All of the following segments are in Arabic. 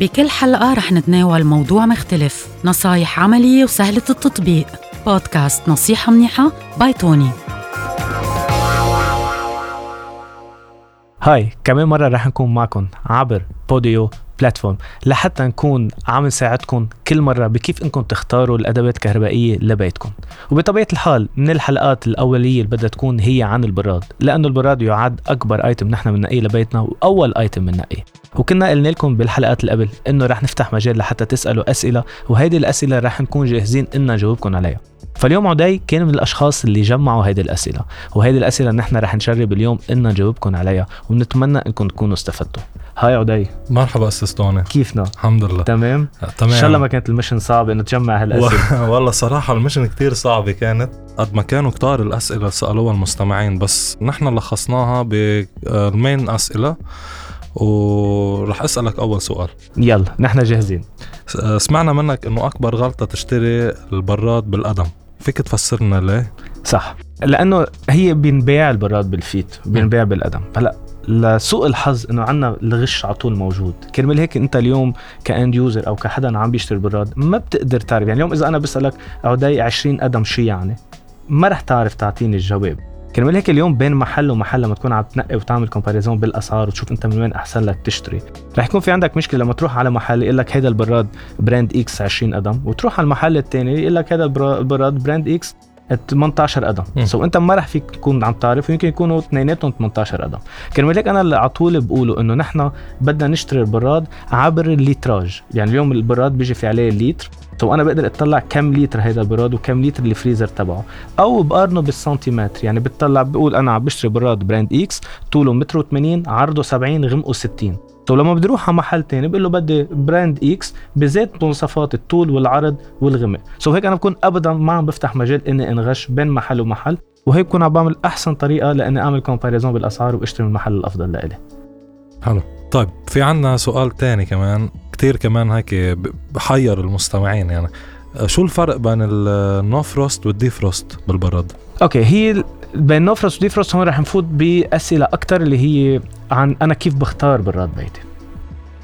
بكل حلقة رح نتناول موضوع مختلف نصايح عملية وسهلة التطبيق. بودكاست نصيحة منيحة by Tony. هاي كمان مرة رح نكون معكم عبر Podeo platform. لحتى نكون عم نساعدكم كل مرة بكيف إنكم تختاروا الأدوات الكهربائية لبيتكم. وبطبيعة الحال من الحلقات الأولية اللي بدها تكون هي عن البراد لأنه البراد يعد أكبر item نحن بننقيه لبيتنا وأول item بننقيه. وكنا قلنا لكم بالحلقات اللي قبل إنه رح نفتح مجال لحتى تسألوا أسئلة وهيدي الأسئلة رح نكون جاهزين ان نجاوبكم عليها. فاليوم عدي كان من الأشخاص اللي جمعوا هيدي الأسئلة وهيدي الأسئلة نحن رح نجرب اليوم ان نجاوبكم عليها ونتمنى إنكم تكونوا استفدتوا. هاي عدي. مرحبا أستاذ كيفنا؟ الحمد لله. تمام. تمام. إن شاء الله ما كانت المشن صعبة إنه تجمع هالأسئلة. والله صراحة المشن كتير صعبة كانت. قد ما كانوا كتار الأسئلة اللي سألوها المستمعين بس نحن لخصناها بالمين أسئلة. ورح أسألك أول سؤال. يلا نحن جاهزين. سمعنا منك إنه أكبر غلطة تشتري البراد بالقدم. فيك تفسر لنا ليه؟ صح. لأنه هي بينباع البراد بال feet بينباع بالقدم. هلا لسوء الحظ إنه عنا الغش على طول موجود. كرمال هيك أنت اليوم ك end user أو كحدا عم بيشتري براد ما بتقدر تعرف. يعني اليوم إذا أنا بسألك عدي 20 قدم شو يعني ما رح تعرف تعطيني الجواب. كرمال هيك اليوم بين محل ومحل لما تكون عم تنقي وتعمل comparison بالأسعار وتشوف أنت من وين أحسن لك تشتري. رح يكون في عندك مشكلة لما تروح على محل يقول لك هيدا البراد brand X 20 قدم وتروح على المحل الثاني يقول لك هذا البراد brand X 18 قدم. so أنت ما رح فيك تكون عم تعرف يمكن يكونوا اثنيناتهم 18 قدم. كرمال هيك أنا اللي على طول بقوله إنه نحن بدنا نشتري البراد عبر ال litrage. يعني اليوم البراد بيجي في عليه الليتر so أنا بقدر أطلع كم لتر هيدا البراد وكم لتر الفريزر تبعه. أو بقارنه بالسنتيمتر. يعني بتطلع بقول أنا عم بشتري براد brand X طوله متر و80 عرضه 70 غمقه 60 طب لما بدي أروح على محل تاني بقول له بدي brand X بزيت مواصفات الطول والعرض والغمق. so هيك أنا بكون ابدا ما عم بفتح مجال إني أنغش بين محل ومحل وهيك بكون عم بعمل أحسن طريقة لإني أعمل comparison بالأسعار وأشتري من المحل الأفضل لإلي. حلو. طيب في عنا سؤال تاني كمان كتير كمان هيك بحير المستمعين يعني. شو الفرق بين ال no frost وال defrost بالبراد؟ okay هي بين no frost و defrost هون رح نفوت بأسئلة أكثر اللي هي عن أنا كيف بختار براد بيتي.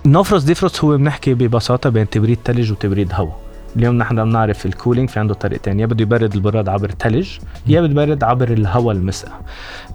no frost defrost هو بنحكي ببساطة بين تبريد ثلج وتبريد هواء اليوم نحن بنعرف ال cooling في عنده طريقتين يا بده يبرد البراد عبر ثلج يا بده يبرد عبر الهواء المسقع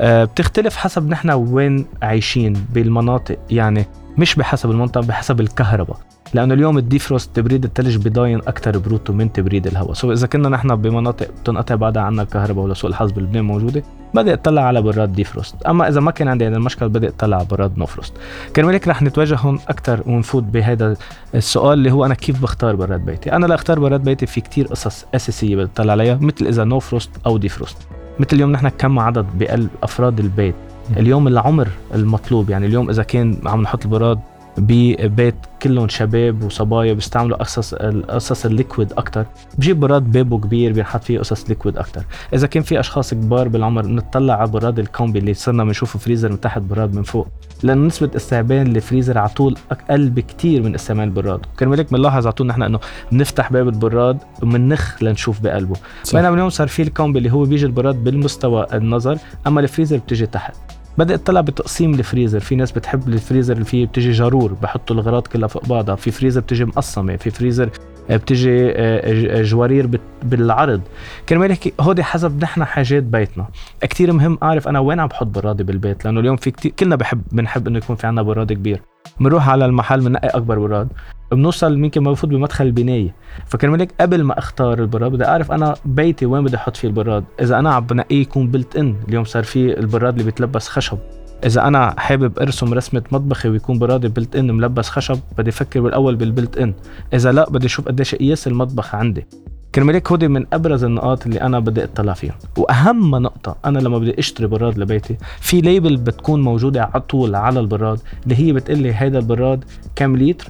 أه بتختلف حسب نحن وين عايشين بالمناطق يعني مش بحسب المنطقة بحسب الكهرباء. لأنه اليوم ال defrost تبريد الثلج بضاين أكثر برودته من تبريد الهواء. so إذا كنا نحن بمناطق بتنقطع بعدها عنا الكهرباء ولسوء الحظ بلبنان موجودة بدي اطلع على براد defrost. أما إذا ما كان عندي هذا المشكل بدي اطلع على براد no frost. كرمال هيك رح نتوجه هون أكثر ونفوت بهذا السؤال اللي هو أنا كيف بختار براد بيتي؟ أنا لاختار براد بيتي في كتير قصص أساسية بدي اطلع عليها مثل إذا no frost أو defrost. مثل اليوم نحن كم عدد بقلب افراد البيت اليوم العمر المطلوب يعني اليوم إذا كان عم نحط البراد ببيت كلهم شباب وصبايا بيستعملوا قصص القصص ال liquid أكثر بجيب براد بابه كبير بينحط فيه قصص liquid أكثر إذا كان في أشخاص كبار بالعمر نطلع على براد ال combi اللي صرنا بنشوفه فريزر من تحت براد من فوق. لأنه نسبة استعمال الفريزر على طول أقل بكثير من استعمال البراد كرمال هيك بنلاحظ على طول نحن إنه بنفتح باب البراد وبنخ لنشوف بقلبه. بينما اليوم صار في ال combi اللي هو بيجي البراد بالمستوى النظر أما الفريزر بتيجي تحت. بدي اطلع بتقسيم الفريزر. في ناس بتحب الفريزر اللي فيه بتجي جارور بحطوا الاغراض كلها فوق بعضها. في فريزر بتجي مقسمة في فريزر بتجي آه، جوارير بالعرض. كرمال هيك هودي حسب نحن حاجات بيتنا. كتير مهم أعرف أنا وين عم بحط برادي بالبيت لأنه اليوم في كتير كلنا بحب بنحب إنه يكون في عنا براد كبير. بنروح على المحل بنقي أكبر براد بنوصل يمكن ما بفوت بمدخل البناية. فكرمال هيك قبل ما أختار البراد بدي أعرف أنا بيتي وين بدي أحط فيه البراد. إذا أنا عم بنقيه يكون built-in اليوم صار في البراد اللي بيتلبس خشب. إذا أنا حابب أرسم رسمة مطبخي ويكون برادي built-in ملبس خشب بدي أفكر بالأول بال built-in إذا لا بدي أشوف قديش قياس المطبخ عندي. كرمال هيك هودي من أبرز النقاط اللي أنا بدي أطلع فيها وأهم نقطة أنا لما بدي أشتري براد لبيتي في label بتكون موجودة على طول على البراد اللي هي بتقول لي هيدا البراد كم لتر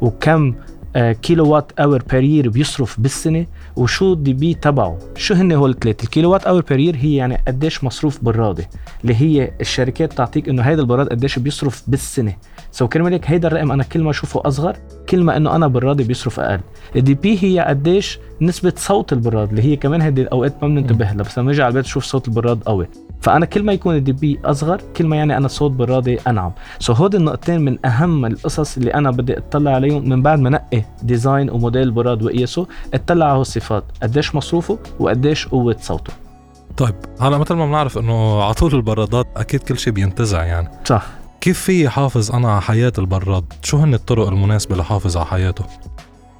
وكم kilowatt hour per year بيصرف بالسنة وشو ال dB تبعه؟ شو هن هول الثلاثة؟ ال kilowatt hour per year هي يعني قديش مصروف براده اللي هي الشركات تعطيك إنه هيدا البراد قديش بيصرف بالسنة. so كرمال هيك هيدا الرقم أنا كل ما أشوفه أصغر كل ما إنه أنا برادي بيصرف أقل. ال dB هي قديش نسبة صوت البراد اللي هي كمان هيدي الأوقات ما بننتبه لها بس لما نجي على البيت نشوف صوت البراد قوي. فأنا كل ما يكون ال dB أصغر كل ما يعني أنا صوت برادي أنعم. so هود النقطتين من أهم القصص اللي أنا بدي أطلع عليهم من بعد ما نقي design وموديل براد وقيسه أطلع على الصفات. قديش مصروفه وقديش قوة صوته. طيب هلا مثل ما بنعرف إنه على طول البرادات أكيد كل شيء بينتزع يعني. صح. كيف في حافظ أنا على حياة البراد؟ شو هن الطرق المناسبة لحافظ على حياته؟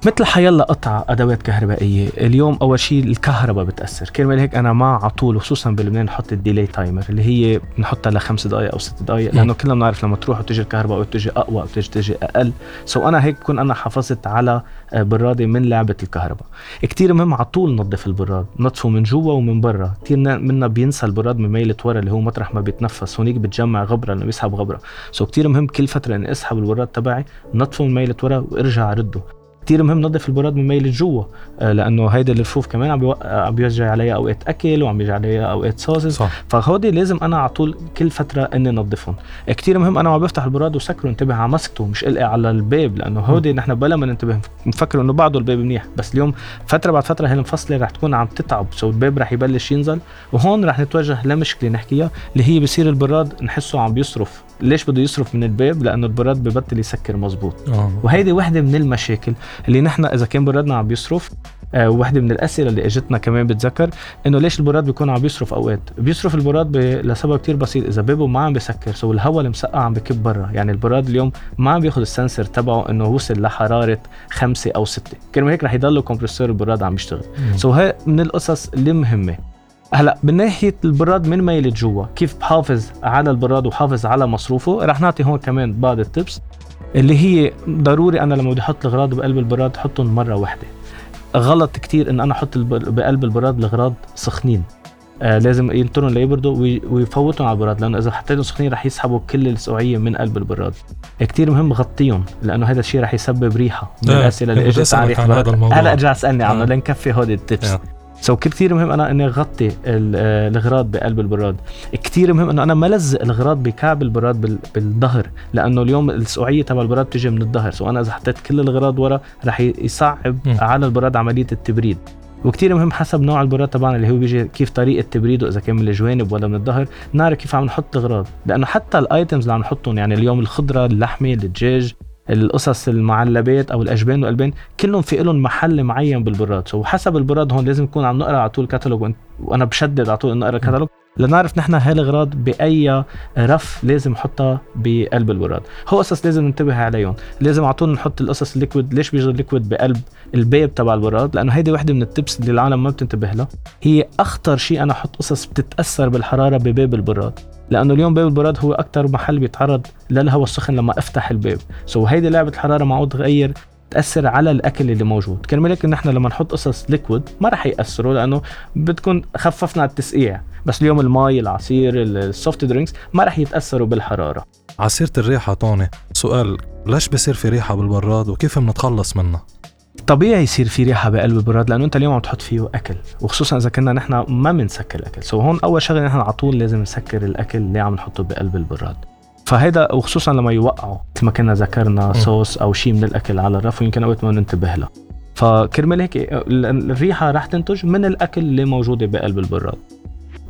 مثل حيلا قطعة أدوات كهربائية. اليوم أول شيء الكهرباء بتأثر. كرمال هيك أنا مع على طول خصوصا بلبنان نحط ال delay timer اللي هي بنحطها لخمس دقائق أو ست دقائق لأنه كلنا بنعرف لما تروح وتجي الكهرباء أو تجي أقوى أو تجي تجي أقل. so أنا هيك بكون أنا حافظت على آه، برادي من لعبة الكهرباء. كتير مهم على طول نظف البراد نظفه من جوا ومن برا. كثير منا بينسى البراد من ميلة ورا اللي هو مطرح ما بيتنفس. هونيك بتجمع غبرة لأنه بيسحب غبرة. so كتير مهم كل فترة إني أسحب البراد تبعي نظفه من ميلة ورا وأرجع رده كثير مهم نظف البراد من ميل جوا آه، لأنه هيدا الرفوف كمان عم عم بيوقع عليها أوقات أكل وعم بيوقع عليها أوقات صوص صح. فهودي لازم أنا على طول كل فترة إني نظفهم كثير مهم أنا عم بفتح البراد وسكره انتبه على مسكته مش إلقي على الباب لأنه هودي نحن بلا ما ننتبه نفكر إنه بعده الباب منيح. بس اليوم فترة بعد فترة هالمفصله رح تكون عم تتعب so الباب رح يبلش ينزل. وهون رح نتوجه لمشكلة نحكيها اللي هي بصير البراد نحسه عم بيصرف. ليش بده يصرف من الباب؟ لأنه البراد ببطل يسكر مزبوط آه. وهيدي وحدة من المشاكل اللي نحن إذا كان برادنا عم بيصرف آه وحدة من الأسئلة اللي إجتنا كمان بتذكر إنه ليش البراد بيكون عم بيصرف أوقات؟ بيصرف البراد ب... لسبب كتير بسيط. إذا بابه ما عم بيسكر so الهواء المسقع عم بكب برا. يعني البراد اليوم ما عم بياخذ ال sensor تبعه إنه وصل لحرارة خمسة أو ستة. كرمال هيك رح يضل compresseur البراد عم يشتغل. so هي من القصص اللي مهمة. هلا من ناحية البراد من ميلة جوا؟ كيف بحافظ على البراد وحافظ على مصروفه؟ رح نعطي هون كمان بعض ال tips اللي هي ضروري أنا لما بدي أحط الأغراض بقلب البراد أحطهم مرة واحدة. غلط كتير إن أنا أحط بقلب البراد الأغراض سخنين. آه لازم ينطرهم ليبردوا ويفوتهم على البراد لأنه إذا حطيتهم سخنين رح يسحبوا كل السقوعيه من قلب البراد. كتير مهم غطيهم لأنه هذا الشيء رح يسبب ريحة من آه، الأسئلة اللي إجت على هلا ارجع أسألني عنه آه. لنكفي هودي ال tips. so كثير مهم أنا إني أغطي آه، الاغراض بقلب البراد. كثير مهم إنه أنا ما لزق الاغراض بكعب البراد بالظهر لأنه اليوم السقوعية تبع البراد بتيجي من الظهر. so أنا إذا حطيت كل الاغراض ورا رح يصعب م. على البراد عملية التبريد. وكثير مهم حسب نوع البراد تبعنا اللي هو بيجي كيف طريقة تبريده إذا كان من الجوانب ولا من الظهر. نعرف كيف عم نحط الاغراض لأنه حتى ال items اللي عم نحطهم يعني اليوم الخضرة اللحمة الدجاج القصص المعلبات أو الأجبان والألبان كلهم في لهم محل معين بالبراد. so حسب البراد هون لازم نكون عم نقرأ على طول كتالوج وأنا بشدد على طول نقرا كتالوج لنعرف نحن هالاغراض بأي رف لازم نحطها بقلب البراد هو قصص لازم ننتبه عليهم. لازم على طول نحط القصص ال liquid ليش بيجي ال liquid بقلب الباب تبع البراد لأنه هيدي وحدة من ال tips اللي العالم ما بتنتبه لها هي أخطر شيء أنا أحط قصص بتتأثر بالحرارة بباب البراد لأنه اليوم باب البراد هو أكثر محل بيتعرض للهواء السخن لما أفتح الباب. so هيدي لعبة الحرارة معقول تغير تأثر على الأكل اللي موجود. كرمال هيك نحن لما نحط قصص liquid ما رح يأثروا لأنه بتكون خففنا التسقيع. بس اليوم المي العصير ال soft drinks ما رح يتأثروا بالحرارة. عصيرة الريحة طوني سؤال ليش بصير في ريحة بالبراد وكيف بنتخلص منها؟ طبيعي يصير في ريحة بقلب البراد لأنه أنت اليوم عم تحط فيه أكل وخصوصا إذا كنا نحن ما بنسكر الأكل. سو هون أول شغلة نحن على طول لازم نسكر الأكل اللي عم نحطه بقلب البراد. فهيدا وخصوصا لما يوقعوا مثل ما كنا ذكرنا صوص أو شيء من الأكل على الرف ويمكن أوقات ما ننتبه له فكرمال هيك الريحة رح تنتج من الأكل اللي موجودة بقلب البراد.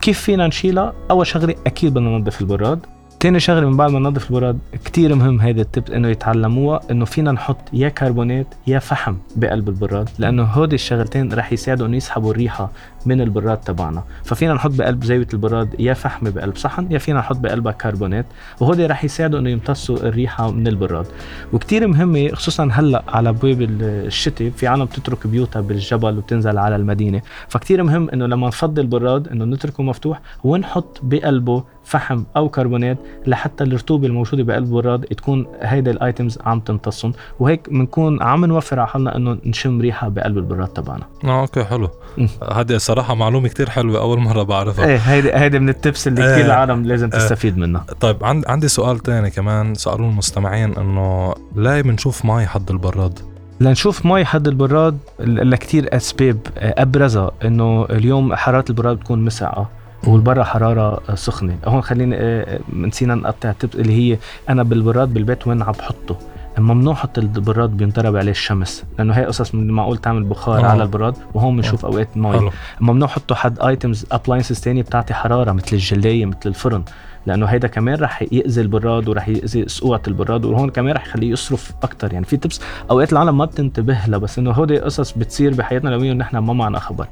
كيف فينا نشيلها؟ أول شغلة أكيد بدنا ننظف البراد. تاني شغلة من بعد ما ننظف البراد كتير مهم هيدا ال tip إنه يتعلموها إنه فينا نحط يا كربونات يا فحم بقلب البراد لأنه هودي الشغلتين رح يساعدوا انه يسحبوا الريحة من البراد تبعنا. ففينا نحط بقلب زاوية البراد يا فحم بقلب صحن يا فينا نحط بقلبها كربونات وهودي رح يساعدوا إنه يمتصوا الريحة من البراد. وكتير مهمة خصوصا هلأ على بواب الشتاء في عالم بتترك بيوتها بالجبل وبتنزل على المدينة. فكتير مهم إنه لما نفضي البراد إنه نتركه مفتوح ونحط بقلبه فحم أو كربونات لحتى الرطوبة الموجودة بقلب البراد تكون هيدا ال items عم تمتصهم وهيك بنكون عم نوفر على حالنا إنه نشم ريحة بقلب البراد تبعنا. آه okay حلو. هذه صراحة معلومة كتير حلوة أول مرة بعرفها. إيه هيدي هيدي من ال tips اللي كثير العالم لازم إيه. تستفيد منها. طيب عندي سؤال تاني كمان سألوه المستمعين إنه ليه بنشوف مي حد البراد؟ لنشوف مي حد البراد لكثير أسباب أبرزها إنه اليوم حرارة البراد بتكون مسقعة وبرا حرارة سخنة. هون خليني آه، نسينا نقطة اللي هي أنا بالبراد بالبيت وين عم بحطه. ممنوع حط البراد بينضرب عليه الشمس لأنه هي قصص من معقول تعمل بخار آه. على البراد وهون بنشوف آه. أوقات مي. ممنوع حطوا حد items appliances تاني بتعطي حرارة مثل الجلاية مثل الفرن لأنه هيدا كمان رح يأذي البراد ورح يأذي سقوعه البراد وهون كمان رح يخليه يصرف أكثر يعني في tips أوقات العالم ما بتنتبه لها بس إنه هودي قصص بتصير بحياتنا اليوميه ونحن ما معنا خبر.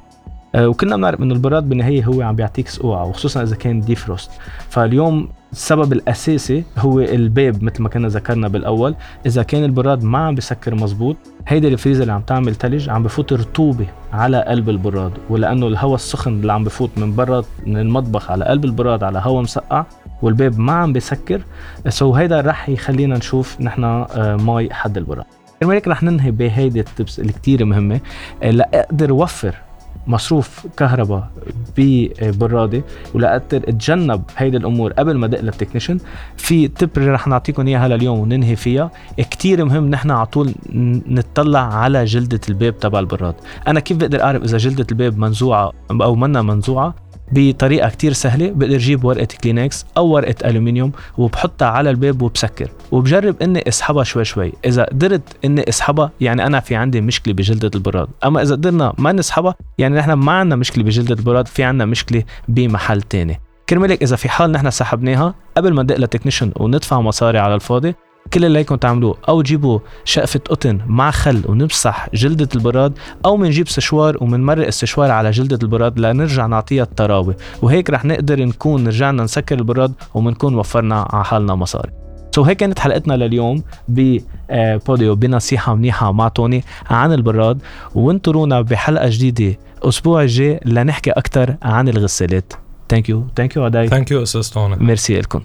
آه، وكلنا بنعرف إنه البراد بالنهاية هو عم بيعطيك سقوعه وخصوصا إذا كان defrost فاليوم السبب الأساسي هو الباب مثل ما كنا ذكرنا بالأول. إذا كان البراد ما عم بسكر مزبوط هيدي الفريزر اللي عم تعمل ثلج عم بفوت رطوبة على قلب البراد. ولأنه الهواء السخن اللي عم بفوت من برا من المطبخ على قلب البراد على هواء مسقع والباب ما عم بسكر. so هيدا رح يخلينا نشوف نحن آه، مي حد البراد. كرمال هيك رح ننهي بهيدي ال tips اللي كتير مهمة. آه، لأقدر وفر مصروف كهرباء ببرادي ولأقدر أتجنب هيدي الأمور قبل ما دق لل technician. في tip اللي رح نعطيكم إياها لليوم وننهي فيها. كتير مهم نحن على طول نطلع على جلدة الباب تبع البراد. أنا كيف بقدر أعرف إذا جلدة الباب منزوعة أو منا منزوعة؟ بطريقة كتير سهلة. بقدر جيب ورقة كلينكس أو ورقة ألومنيوم وبحطها على الباب وبسكر. وبجرب إني أسحبها شوي شوي. إذا قدرت إني أسحبها يعني أنا في عندي مشكلة بجلدة البراد. أما إذا قدرنا ما نسحبها يعني نحن ما عندنا مشكلة بجلدة البراد في عندنا مشكلة بمحل تاني. كرمال هيك إذا في حال نحن سحبناها قبل ما ندق لل technician وندفع مصاري على الفاضي كل اللي عليكم تعملوه أو جيبوا شقفة قطن مع خل ونمسح جلدة البراد أو منجيب سشوار ومنمرق السشوار على جلدة البراد لنرجع نعطيها الطراوة وهيك رح نقدر نكون رجعنا نسكر البراد ومنكون وفرنا على حالنا مصاري. so هيك كانت حلقتنا لليوم بفيديو بنصيحة منيحة مع توني عن البراد. وانطرونا بحلقة جديدة الأسبوع الجاي لنحكي أكثر عن الغسالات. thank you thank you عداي thank you أستاذ توني ميرسي لكم.